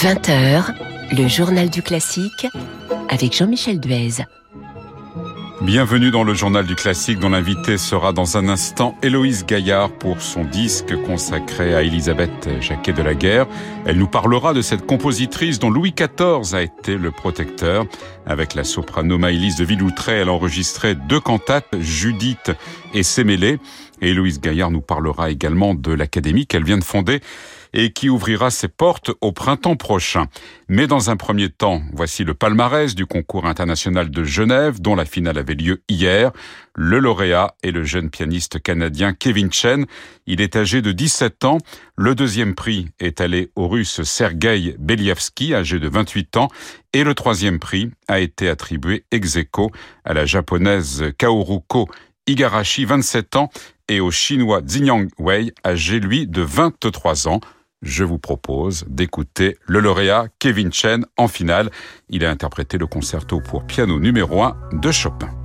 20h, le journal du classique avec Jean-Michel Duez. Bienvenue dans le journal du classique dont l'invité sera dans un instant Héloïse Gaillard pour son disque consacré à Elisabeth Jacquet de la Guerre. Elle nous parlera de cette compositrice dont Louis XIV a été le protecteur. Avec la soprano Maëlys de Villoutray, elle a enregistré deux cantates, Judith et Sémélé. Et Héloïse Gaillard nous parlera également de l'académie qu'elle vient de fonder et qui ouvrira ses portes au printemps prochain. Mais dans un premier temps, voici le palmarès du concours international de Genève dont la finale avait lieu hier. Le lauréat est le jeune pianiste canadien Kevin Chen. Il est âgé de 17 ans. Le deuxième prix est allé au russe Sergei Beliavsky, âgé de 28 ans. Et le troisième prix a été attribué ex aequo à la japonaise Kaoruko Igarashi, 27 ans, et au chinois Xinjiang Wei, âgé lui de 23 ans je vous propose d'écouter le lauréat Kevin Chen en finale. Il a interprété le concerto pour piano numéro 1 de Chopin.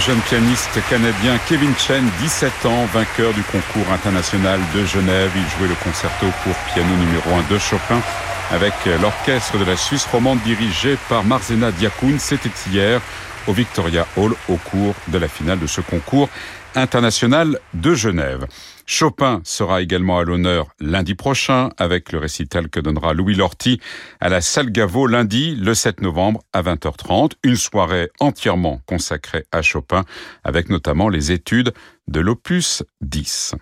Jeune pianiste canadien Kevin Chen, 17 ans, vainqueur du concours international de Genève. Il jouait le concerto pour piano numéro 1 de Chopin avec l'orchestre de la Suisse romande dirigé par Marzena Diakoun. C'était hier au Victoria Hall au cours de la finale de ce concours international de Genève. Chopin sera également à l'honneur lundi prochain avec le récital que donnera Louis Lorty à la salle Gaveau lundi le 7 novembre à 20h30. Une soirée entièrement consacrée à Chopin avec notamment les études de l'opus 10.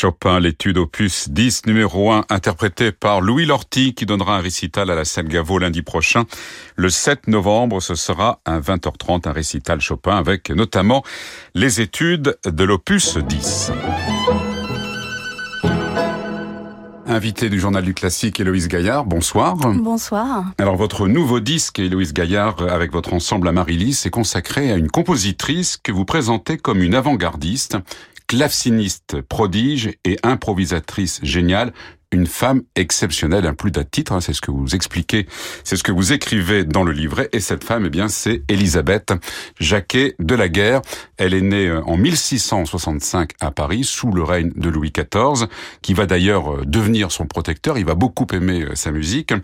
Chopin, l'étude opus 10 numéro 1 interprété par Louis Lorty qui donnera un récital à la scène Gaveau lundi prochain. Le 7 novembre, ce sera à 20h30 un récital Chopin avec notamment les études de l'opus 10. Invité du journal du classique, Héloïse Gaillard, bonsoir. Bonsoir. Alors votre nouveau disque, Héloïse Gaillard, avec votre ensemble Amaryllis, est consacré à une compositrice que vous présentez comme une avant-gardiste claveciniste prodige et improvisatrice géniale, une femme exceptionnelle, un plus d'un titre, hein, c'est ce que vous expliquez, c'est ce que vous écrivez dans le livret, et cette femme, eh bien, c'est Elisabeth Jacquet de la Guerre. Elle est née euh, en 1665 à Paris, sous le règne de Louis XIV, qui va d'ailleurs euh, devenir son protecteur, il va beaucoup aimer euh, sa musique,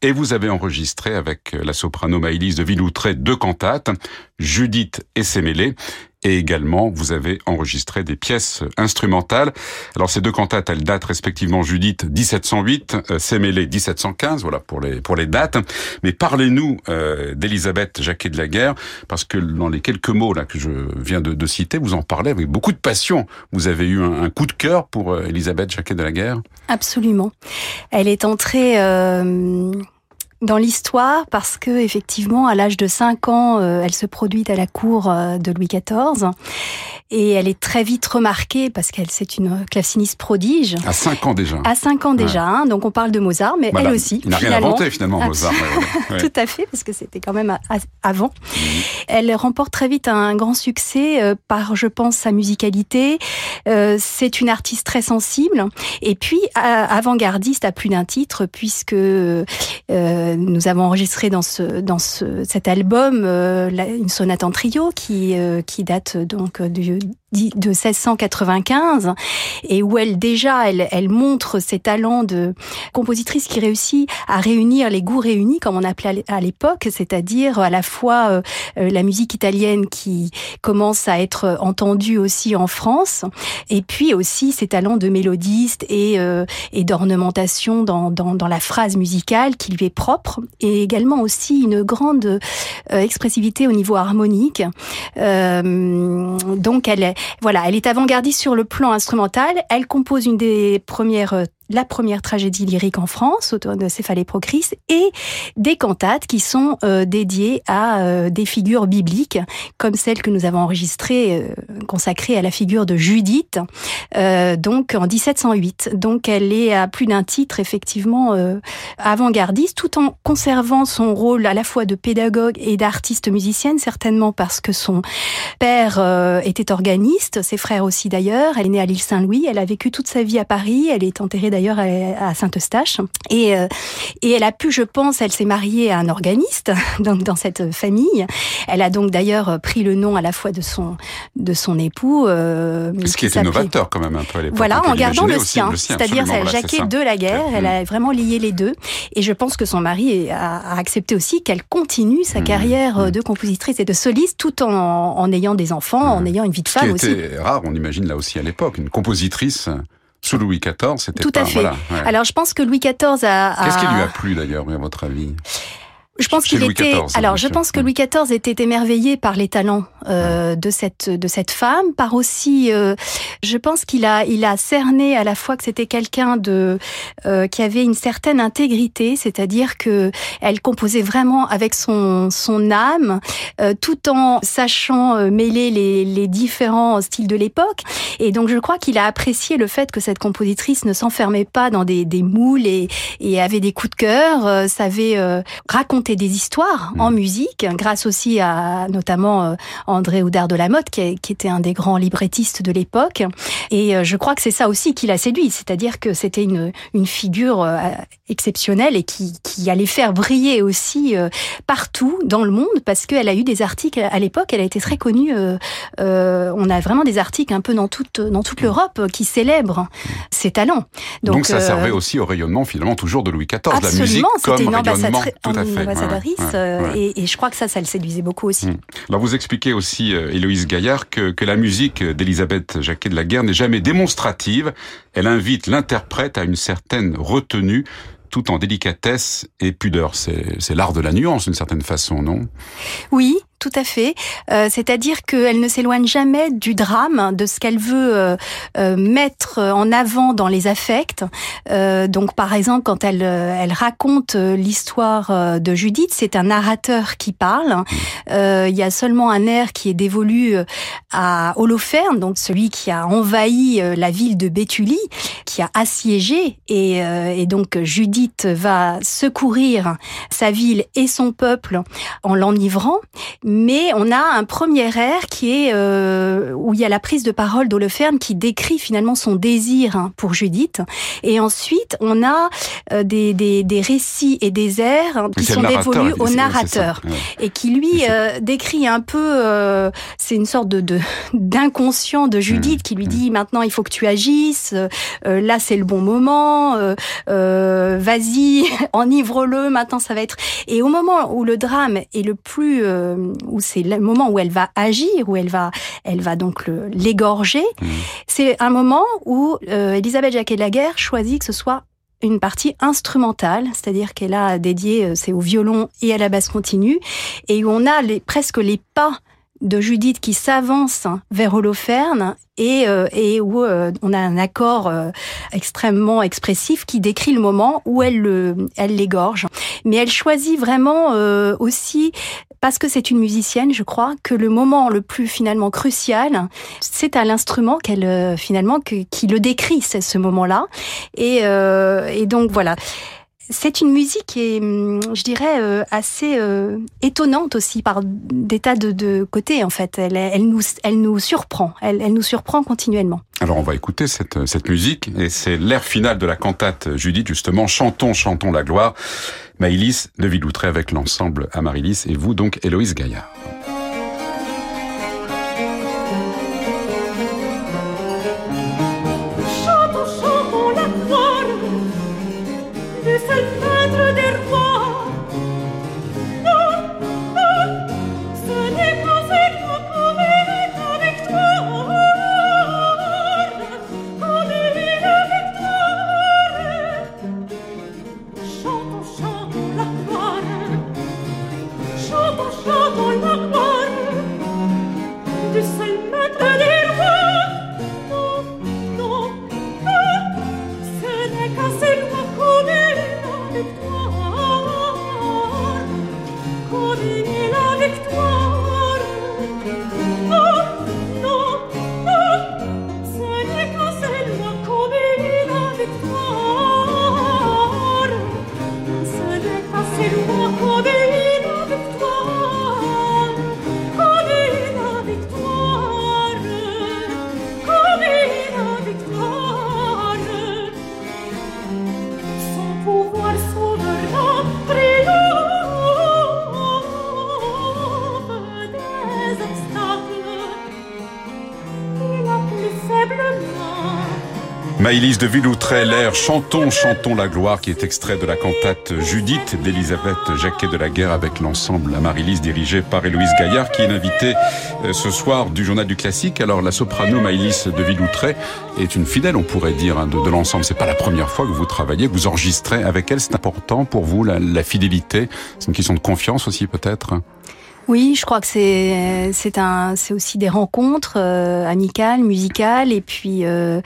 et vous avez enregistré avec la soprano Maïlise de Villoutré deux cantates, Judith et Sémélé, et également vous avez enregistré des pièces instrumentales. Alors ces deux cantates, elles datent respectivement Judith 1708, euh, Sémélé 1715, voilà pour les pour les dates. Mais parlez-nous euh, d'Elisabeth Jacquet de la Guerre, parce que dans les quelques mots là que je viens de, de citer, vous en parlez avec beaucoup de passion. Vous avez eu un, coup de cœur pour euh, Elisabeth Jacquet de la Guerre? Absolument. Elle est entrée euh, dans l'histoire parce que effectivement à l'âge de 5 ans euh, elle se produit à la cour euh, de Louis XIV et elle est très vite remarquée parce qu'elle c'est une claveciniste prodige. À 5 ans déjà. À 5 ans déjà, hein, donc on parle de Mozart, mais elle aussi. Il n'a rien inventé finalement Mozart. Tout à fait, parce que c'était quand même avant. Mhm. Elle remporte très vite un grand succès euh, par, je pense, sa musicalité. C'est une artiste très sensible et puis avant-gardiste à plus d'un titre, puisque euh, nous avons enregistré dans ce dans ce, cet album une sonate en trio qui qui date donc du de 1695 et où elle déjà elle, elle montre ses talents de compositrice qui réussit à réunir les goûts réunis comme on appelait à l'époque, c'est-à-dire à la fois euh, euh, la musique italienne qui commence à être entendue aussi en France et puis aussi ses talents de mélodiste et, euh, et d'ornementation dans, dans, dans, la phrase musicale qui lui est propre et également aussi une grande expressivité au niveau harmonique. donc elle, voilà, elle est avant-gardiste sur le plan instrumental. Elle compose une des premières euh, la première tragédie lyrique en France, autour de Céphalée Procris, et des cantates qui sont euh, dédiées à euh, des figures bibliques, comme celle que nous avons enregistrée, euh, consacrée à la figure de Judith, donc en 1708. Donc elle est à plus d'un titre, effectivement, avant-gardiste, tout en conservant son rôle à la fois de pédagogue et d'artiste musicienne, certainement parce que son père était organiste, ses frères aussi d'ailleurs. Elle est née à l'île Saint-Louis, elle a vécu toute sa vie à Paris, elle est enterrée d'ailleurs d'ailleurs à Saint-Eustache. Et, euh, et elle a pu, je pense, elle s'est mariée à un organiste donc dans cette famille. Elle a donc d'ailleurs pris le nom à la fois de son de son époux. Euh, Ce qui, est innovateur quand même un peu à l'époque. Voilà, en gardant le sien, c'est-à-dire sa jaquette de la guerre. Elle a vraiment lié les deux. Et je pense que son mari a, accepté aussi qu'elle continue sa mmh, carrière mmh. de compositrice et de soliste tout en, en ayant des enfants, en mmh. ayant une vie de femme aussi. Ce qui était rare, on imagine là aussi à l'époque, une compositrice sous Louis XIV, c'était Tout à fait. Alors je pense que Louis XIV a... Qu'est-ce qui lui a plu d'ailleurs, à votre avis? Je pense qu'il était. alors, je pense que Louis XIV était émerveillé par les talents euh, de cette de cette femme, par aussi. Euh, je pense qu'il a il a cerné à la fois que c'était quelqu'un de euh, qui avait une certaine intégrité, c'est-à-dire que elle composait vraiment avec son son âme, euh, tout en sachant euh, mêler les les différents styles de l'époque. Et donc, je crois qu'il a apprécié le fait que cette compositrice ne s'enfermait pas dans des des moules et et avait des coups de cœur, savait raconter des histoires en mm. musique, grâce aussi à notamment euh, André Houdard de la Motte, qui, qui, était un des grands librettistes de l'époque. Et euh, je crois que c'est ça aussi qui l'a séduit, c'est-à-dire que c'était une, une figure euh, exceptionnelle et qui, qui allait faire briller aussi partout dans le monde, parce qu'elle a eu des articles à l'époque, elle a été très connue. on a vraiment des articles un peu dans toute, dans toute l'Europe qui célèbrent ses talents. Donc, Donc ça servait aussi au rayonnement finalement toujours de Louis XIV, la musique comme rayonnement. Tout à fait. Euh, et, je crois que ça, ça le séduisait beaucoup aussi. Hmm. Alors vous expliquez aussi, euh, Héloïse Gaillard, que, que la musique d'Elisabeth Jacquet de la Guerre n'est jamais démonstrative. Elle invite l'interprète à une certaine retenue tout en délicatesse et pudeur. C'est l'art de la nuance d'une certaine façon, non? Oui, tout à fait. Euh, c'est-à-dire qu'elle ne s'éloigne jamais du drame, de ce qu'elle veut euh, euh, mettre en avant dans les affects. donc, par exemple, quand elle, elle raconte l'histoire de Judith, c'est un narrateur qui parle. Il y a seulement un air qui est dévolu à Holoferne, donc celui qui a envahi la ville de Béthulie, qui a assiégé, et, et donc Judith va secourir sa ville et son peuple en l'enivrant mais on a un premier air qui est euh, où il y a la prise de parole d'Holoferne qui décrit finalement son désir hein, pour Judith, et ensuite on a euh, des, des, des, récits et des airs hein, qui sont dévolus au narrateur et qui lui euh, décrit un peu, euh, c'est une sorte de d'inconscient de, Judith mmh. qui lui mmh. dit maintenant il faut que tu agisses, là c'est le bon moment, vas-y enivre-le, maintenant ça va être. Et au moment où le drame est le plus où c'est le moment où elle va agir, où elle va, elle va donc l'égorger. Mmh. C'est un moment où euh, Elisabeth Jacquet-Laguerre choisit que ce soit une partie instrumentale, c'est-à-dire qu'elle a dédié, euh, c'est au violon et à la basse continue, et où on a les, presque les pas de Judith qui s'avance vers Holoferne et, euh, et où euh, on a un accord euh, extrêmement expressif qui décrit le moment où elle le, elle l'égorge. Mais elle choisit vraiment aussi parce que c'est une musicienne, je crois, que le moment le plus finalement crucial, c'est à l'instrument qu'elle finalement qui le décrit, c'est ce moment-là. Et, et donc voilà. C'est une musique qui est, hum, je dirais, euh, assez euh, étonnante aussi par des tas de, côtés en fait. Elle, elle, nous, elle nous surprend, elle, elle, nous surprend continuellement. Alors on va écouter cette, cette musique et c'est l'air final de la cantate Judith justement. Chantons, chantons la gloire. Maïlis de Villoutré avec l'ensemble Amarilis et vous donc Héloïse Gaillard. Du Maïlis de Villoutray, l'air Chantons, chantons la gloire qui est extrait de la cantate Judith d'Elisabeth Jacquet de la Guerre avec l'ensemble Amaryllis dirigé par Héloïse Gaillard qui est l'invitée euh, ce soir du journal du classique. Alors la soprano Maïlis de Villoutray est une fidèle, on pourrait dire, hein, de, l'ensemble. C'est pas la première fois que vous travaillez, que vous enregistrez avec elle. C'est important pour vous la, la fidélité. C'est une question de confiance aussi peut-être. Oui, je crois que c'est c'est un c'est aussi des rencontres euh, amicales, musicales et puis euh,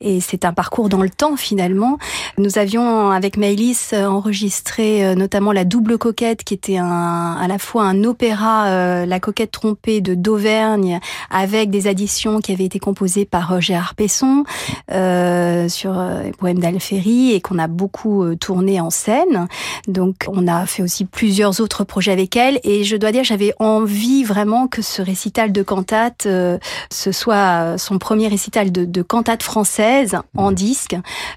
et c'est un parcours dans le temps finalement. Nous avions avec Maëlys enregistré euh, notamment la double coquette qui était un à la fois un opéra euh, la coquette trompée de d'Auvergne avec des additions qui avaient été composées par euh, Gérard Pesson sur les poèmes d'Alféry et qu'on a beaucoup tourné en scène. Donc on a fait aussi plusieurs autres projets avec elle et je dois dire j'avais envie vraiment que ce récital de cantate, euh, ce soit son premier récital de, de cantate française en disque,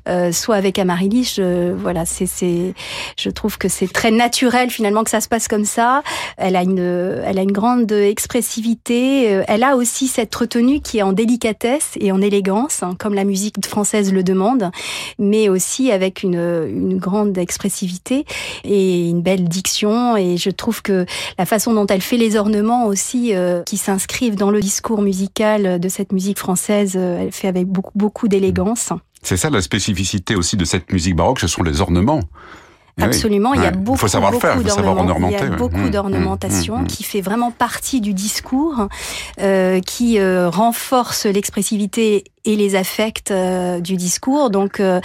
euh, soit avec Amaryllis. Je, voilà, c'est, c'est, je trouve que c'est très naturel finalement que ça se passe comme ça. Elle a une, elle a une grande expressivité. Euh, elle a aussi cette retenue qui est en délicatesse et en élégance, hein, comme la musique française le demande, mais aussi avec une, une grande expressivité et une belle diction. Et je trouve que la façon dont elle fait les ornements aussi euh, qui s'inscrivent dans le discours musical de cette musique française. Euh, elle fait avec beaucoup, beaucoup d'élégance. C'est ça la spécificité aussi de cette musique baroque, ce sont les ornements. Eh Absolument, oui. il y a beaucoup, faut savoir beaucoup faire, faut savoir ornementer. Il y a beaucoup mmh, d'ornementation mmh, mmh, qui fait vraiment partie du discours, euh, qui euh, renforce l'expressivité et les affects euh, du discours. Donc, euh,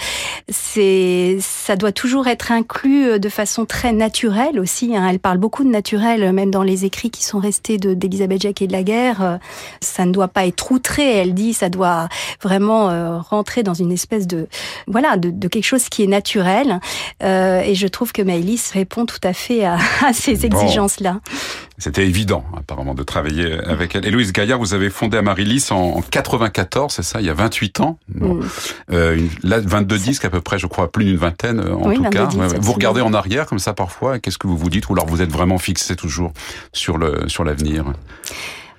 c'est ça doit toujours être inclus euh, de façon très naturelle aussi. Hein. Elle parle beaucoup de naturel, même dans les écrits qui sont restés d'Elisabeth Jacquet de la Guerre. Ça ne doit pas être outré. Elle dit, ça doit vraiment rentrer dans une espèce de voilà de, de quelque chose qui est naturel. et je trouve que Maëlys répond tout à fait à, à ces exigences-là. C'était évident, apparemment, de travailler avec elle. Et Louise Gaillard, vous avez fondé Amaryllis en, en 94, c'est ça, il y a 28 ans? Bon. Mm. Euh, une, là, 22 disques à peu près, je crois, plus d'une vingtaine en oui, tout cas. Disques, vous regardez en arrière comme ça parfois, qu'est-ce que vous vous dites Ou alors vous êtes vraiment fixé toujours sur le sur l'avenir?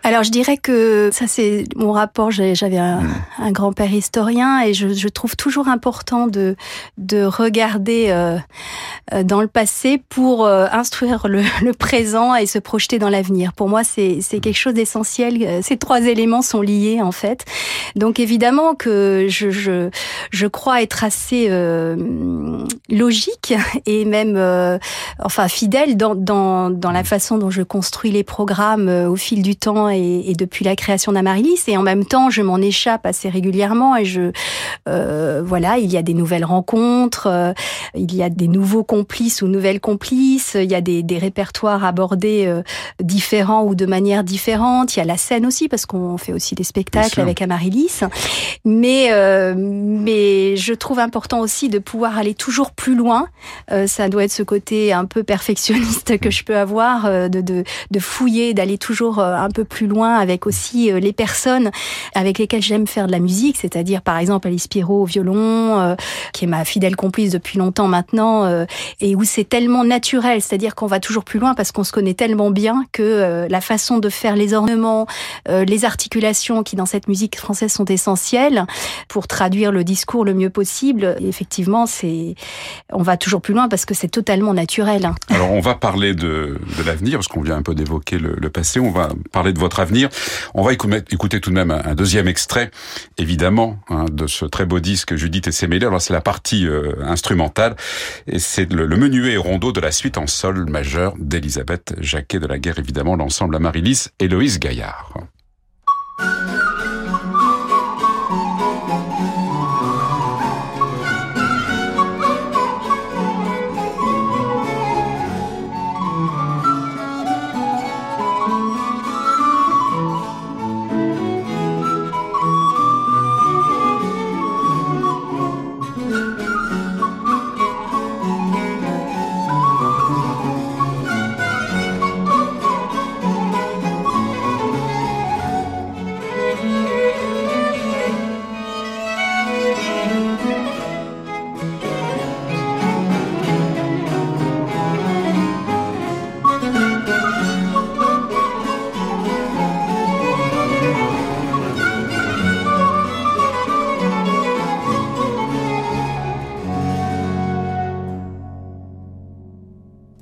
Alors je dirais que ça c'est mon rapport. J'avais un, mmh. un grand-père historien et je, je, trouve toujours important de de regarder euh, dans le passé pour euh, instruire le, le, présent et se projeter dans l'avenir. Pour moi c'est c'est quelque chose d'essentiel. Ces trois éléments sont liés en fait. Donc évidemment que je je, je crois être assez euh, logique et même euh, enfin fidèle dans dans dans la façon dont je construis les programmes au fil du temps et, et depuis la création d'Amaryllis. Et en même temps, je m'en échappe assez régulièrement et je, euh, voilà, il y a des nouvelles rencontres, euh, il y a des nouveaux complices ou nouvelles complices, il y a des, des répertoires abordés euh, différents ou de manière différente. Il y a la scène aussi parce qu'on fait aussi des spectacles avec Amaryllis. Mais, euh, mais je trouve important aussi de pouvoir aller toujours plus loin. Ça doit être ce côté un peu perfectionniste que je peux avoir, de, de, de fouiller, d'aller toujours un peu plus loin avec aussi les personnes avec lesquelles j'aime faire de la musique, c'est-à-dire par exemple Alice Pierrot au violon, euh, qui est ma fidèle complice depuis longtemps maintenant, euh, et où c'est tellement naturel, c'est-à-dire qu'on va toujours plus loin parce qu'on se connaît tellement bien que euh, la façon de faire les ornements, les articulations qui dans cette musique française sont essentielles pour traduire le discours le mieux possible. Effectivement, c'est on va toujours plus loin parce que c'est totalement naturel. Alors on va parler de, l'avenir parce qu'on vient un peu d'évoquer le passé. On va parler de votre avenir. On va écouter tout de même un deuxième extrait, évidemment, hein, de ce très beau disque Judith et ses mêlées. Alors c'est la partie euh, instrumentale c'est le, menuet et rondeau de la suite en sol majeur d'Elisabeth Jacquet de la Guerre, évidemment l'ensemble Amaryllis et Loïs Gaillard.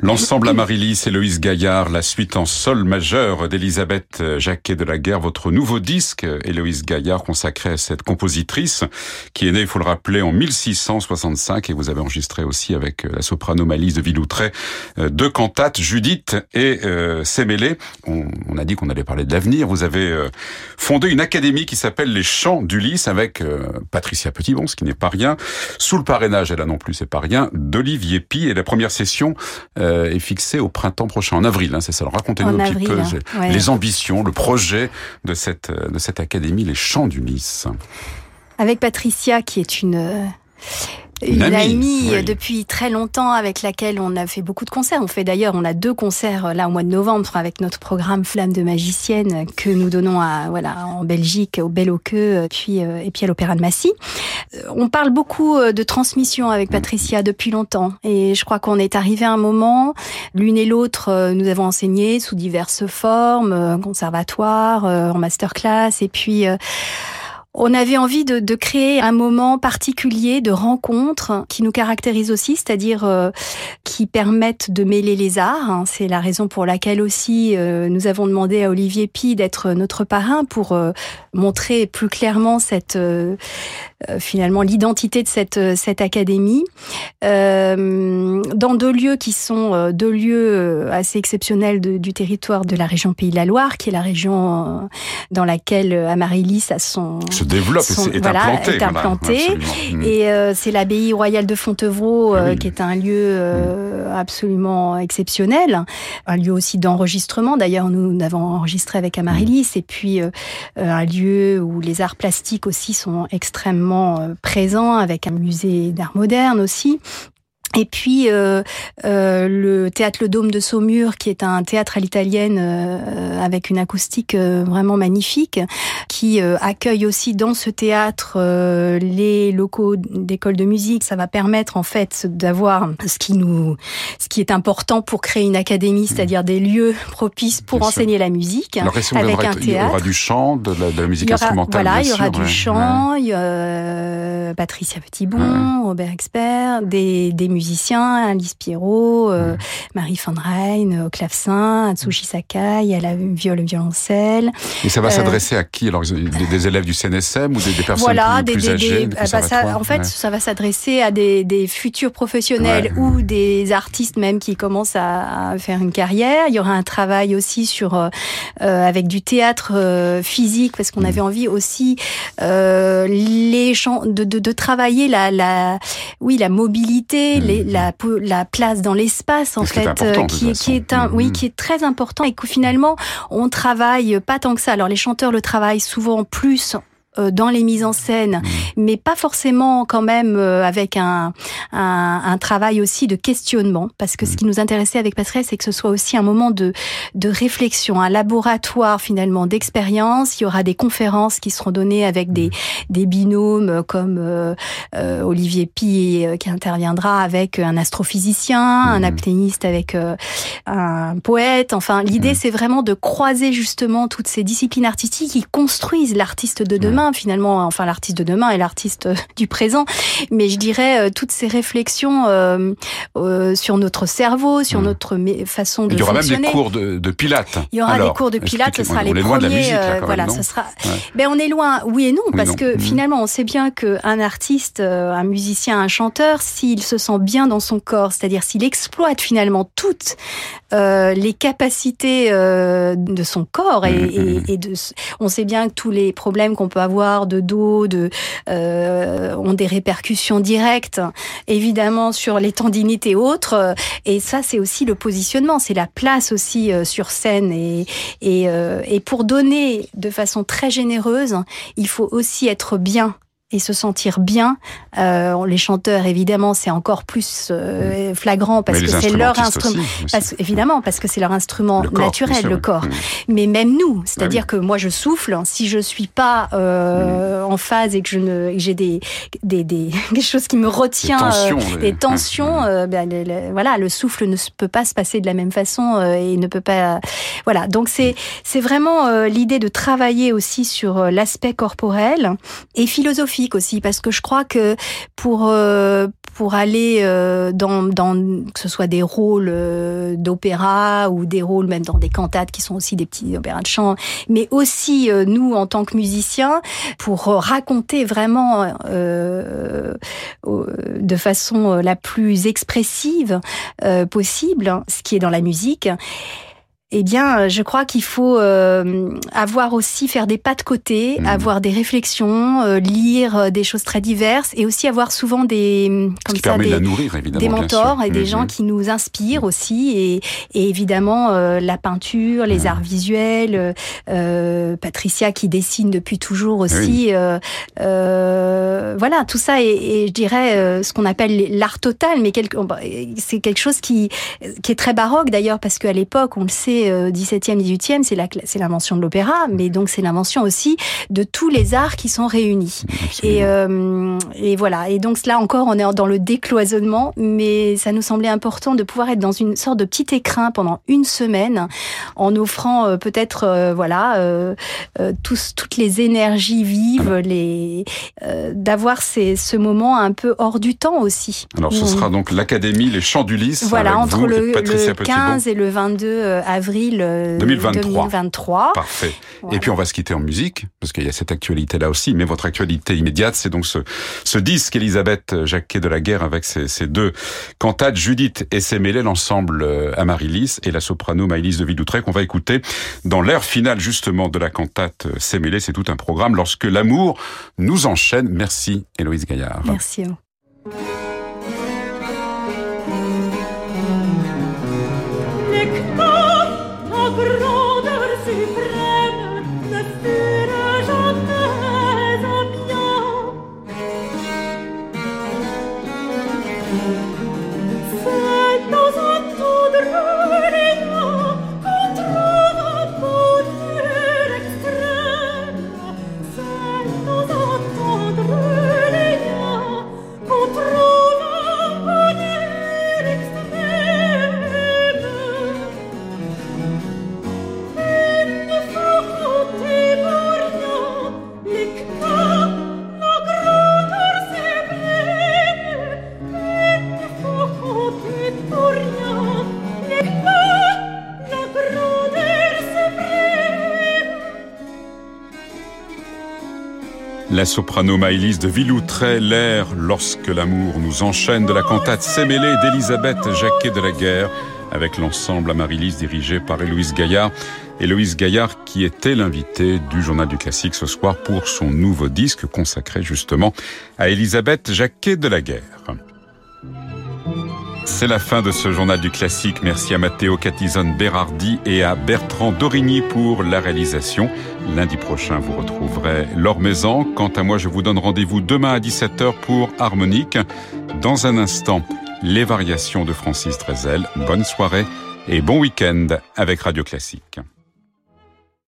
L'ensemble Amaryllis, Héloïse Gaillard, la suite en sol majeur d'Elisabeth Jacquet de la Guerre, votre nouveau disque, Héloïse Gaillard, consacré à cette compositrice qui est née, il faut le rappeler, en 1665 et vous avez enregistré aussi avec la soprano Malise de Villoutray deux cantates, Judith et euh, On, on, a dit qu'on allait parler de l'avenir. Vous avez euh, fondé une académie qui s'appelle les Chants d'Ulysse avec euh, Patricia Petitbon, ce qui n'est pas rien, sous le parrainage, elle là non plus, c'est pas rien, d'Olivier Pi. Et la première session euh, est fixée au printemps prochain, en avril, hein, c'est ça. Racontez-nous un petit peu hein. les ambitions, le projet de cette, de cette académie, les Chants d'Ulysse. Avec Patricia, qui est une une, amie, depuis très longtemps avec laquelle on a fait beaucoup de concerts. On fait d'ailleurs, on a deux concerts euh, là au mois de novembre avec notre programme Flamme de magicienne que nous donnons à voilà en Belgique au Bel au Queue, puis euh, et puis à l'Opéra de Massy. Euh, on parle beaucoup de transmission avec Patricia depuis longtemps et je crois qu'on est arrivé à un moment, l'une et l'autre, nous avons enseigné sous diverses formes, conservatoire, en masterclass et puis on avait envie de, créer un moment particulier de rencontre qui nous caractérise aussi, c'est-à-dire euh, qui permettent de mêler les arts. Hein. C'est la raison pour laquelle aussi euh, nous avons demandé à Olivier Pi d'être notre parrain pour euh, montrer plus clairement cette finalement l'identité de cette cette académie dans deux lieux qui sont deux lieux assez exceptionnels du territoire de la région Pays de la Loire, qui est la région dans laquelle Amaryllis a son développe et est implanté. implanté. Mm. et euh, c'est l'abbaye royale de Fontevraud, euh, qui est un lieu euh, absolument exceptionnel, un lieu aussi d'enregistrement. D'ailleurs, nous avons enregistré avec Amaryllis, et puis un lieu où les arts plastiques aussi sont extrêmement présents, avec un musée d'art moderne aussi. Et puis euh, euh, le théâtre Le Dôme de Saumur, qui est un théâtre à l'italienne euh, avec une acoustique euh, vraiment magnifique, qui euh, accueille aussi dans ce théâtre les locaux d'école de musique. Ça va permettre en fait d'avoir ce qui nous, ce qui est important pour créer une académie, mmh. c'est-à-dire des lieux propices pour enseigner la musique Alors, avec un théâtre. Il y aura du chant, de la, de la musique instrumentale. Voilà, il y aura du chant. Il y a Patricia Petitbon, Robert Expert, des, des musiciens, Alice Pierrot, euh, Marie Van Rijn au clavecin, Atsushi Sakai à la viole violoncelle. Et ça va euh, s'adresser à qui alors des, élèves du CNSM ou des, des personnes voilà, plus, des, âgées bah, ça, En fait, ça va s'adresser à des, futurs professionnels ou des artistes même qui commencent à, faire une carrière. Il y aura un travail aussi sur euh, avec du théâtre physique parce qu'on mm. avait envie aussi les de, de, de, travailler la, la oui la mobilité, les, la, la place dans l'espace en fait, qui, qui, est un, oui, mm-hmm. qui est très important et que finalement on travaille pas tant que ça. Alors les chanteurs le travaillent souvent plus euh, dans les mises en scène, mmh. mais pas forcément quand même euh, avec un, un, un, travail aussi de questionnement, parce que ce mmh. qui nous intéressait avec Passerelle, c'est que ce soit aussi un moment de, de réflexion, un laboratoire finalement d'expérience. Il y aura des conférences qui seront données avec des, mmh. des binômes comme euh, Olivier Pi qui interviendra avec un astrophysicien, un apnéiste avec un poète. Enfin, l'idée c'est vraiment de croiser justement toutes ces disciplines artistiques qui construisent l'artiste de demain finalement, enfin l'artiste de demain et l'artiste euh, du présent. Mais je dirais euh, toutes ces réflexions euh, sur notre cerveau, sur mmh. notre façon de fonctionner. Il y aura même des cours de, de Pilates. Il y aura des cours de Pilates, ce sera les premiers. voilà, ce sera. Ben on est loin, oui et non, parce que mmh. finalement on sait bien qu'un artiste, un musicien, un chanteur, s'il se sent bien dans son corps, c'est-à-dire s'il exploite finalement toutes les capacités de son corps et, mmh, et, et de, on sait bien que tous les problèmes qu'on peut avoir de dos, euh, ont des répercussions directes, évidemment, sur les tendinites et autres. Et ça, c'est aussi le positionnement, c'est la place aussi euh, sur scène. Et, euh, et pour donner de façon très généreuse, il faut aussi être bien et se sentir bien. Euh, les chanteurs, évidemment, c'est encore plus euh, flagrant parce que c'est leur instrument. évidemment, parce que c'est leur instrument naturel, le corps. Mm. Mais même nous, c'est-à-dire bah que moi, je souffle. Si je suis pas euh, mm. en phase et que je ne, j'ai des, des, des quelque chose qui me retient, des tensions, euh, ben, voilà, le souffle ne peut pas se passer de la même façon et ne peut pas. Voilà. Donc c'est c'est vraiment l'idée de travailler aussi sur l'aspect corporel et philosophique aussi, parce que je crois que pour euh, pour aller dans, dans que ce soit des rôles d'opéra ou des rôles même dans des cantates qui sont aussi des petits opéras de chant, mais aussi nous en tant que musiciens pour raconter vraiment de façon la plus expressive possible ce qui est dans la musique eh bien, euh, je crois qu'il faut euh, avoir aussi faire des pas de côté, mmh. avoir des réflexions, euh, lire des choses très diverses et aussi avoir souvent des comme ça, des, de nourrir, des mentors et des mmh, gens qui nous inspirent aussi et, et évidemment la peinture, les arts visuels, Patricia qui dessine depuis toujours aussi. voilà, tout ça et, je dirais ce qu'on appelle l'art total, mais c'est quelque chose qui qui est très baroque d'ailleurs parce qu'à l'époque, on le sait 17e, 18e, c'est l'invention de l'opéra, mais donc c'est l'invention aussi de tous les arts qui sont réunis. Et, euh, et, voilà. Et donc là encore, on est dans le décloisonnement, mais ça nous semblait important de pouvoir être dans une sorte de petit écrin pendant une semaine, en offrant euh, peut-être, euh, voilà, tous, toutes les énergies vives, les d'avoir ce moment un peu hors du temps aussi. Alors ce sera donc l'Académie, les Chants d'Ulysse. Voilà, entre le, le 15 et le 22 avril avril 2023. Euh, Parfait. Et puis on va se quitter en musique, parce qu'il y a cette actualité-là aussi, mais votre actualité immédiate, c'est donc ce, ce disque Elisabeth Jacquet de la Guerre avec ses, deux cantates, Judith et ses mêlées, l'ensemble euh, Amaryllis et la soprano Maëlys de Vidoutré qu'on va écouter dans l'air final justement de la cantate euh, Sémélé. C'est tout un programme lorsque l'amour nous enchaîne. Merci Héloïse Gaillard. Merci. La soprano Maëlys de Villoutray, l'air Lorsque l'amour nous enchaîne de la cantate Sémélé d'Elisabeth Jacquet de la Guerre avec l'ensemble Amaryllis dirigé par Héloïse Gaillard. Héloïse Gaillard qui était l'invité du Journal du Classique ce soir pour son nouveau disque consacré justement à Elisabeth Jacquet de la Guerre. C'est la fin de ce journal du classique. Merci à Matteo Catizone Berardi et à Bertrand Dorigny pour la réalisation. Lundi prochain, vous retrouverez Laure Maison. Quant à moi, je vous donne rendez-vous demain à 17h pour Harmonique. Dans un instant, les variations de Francis Drezel. Bonne soirée et bon week-end avec Radio Classique.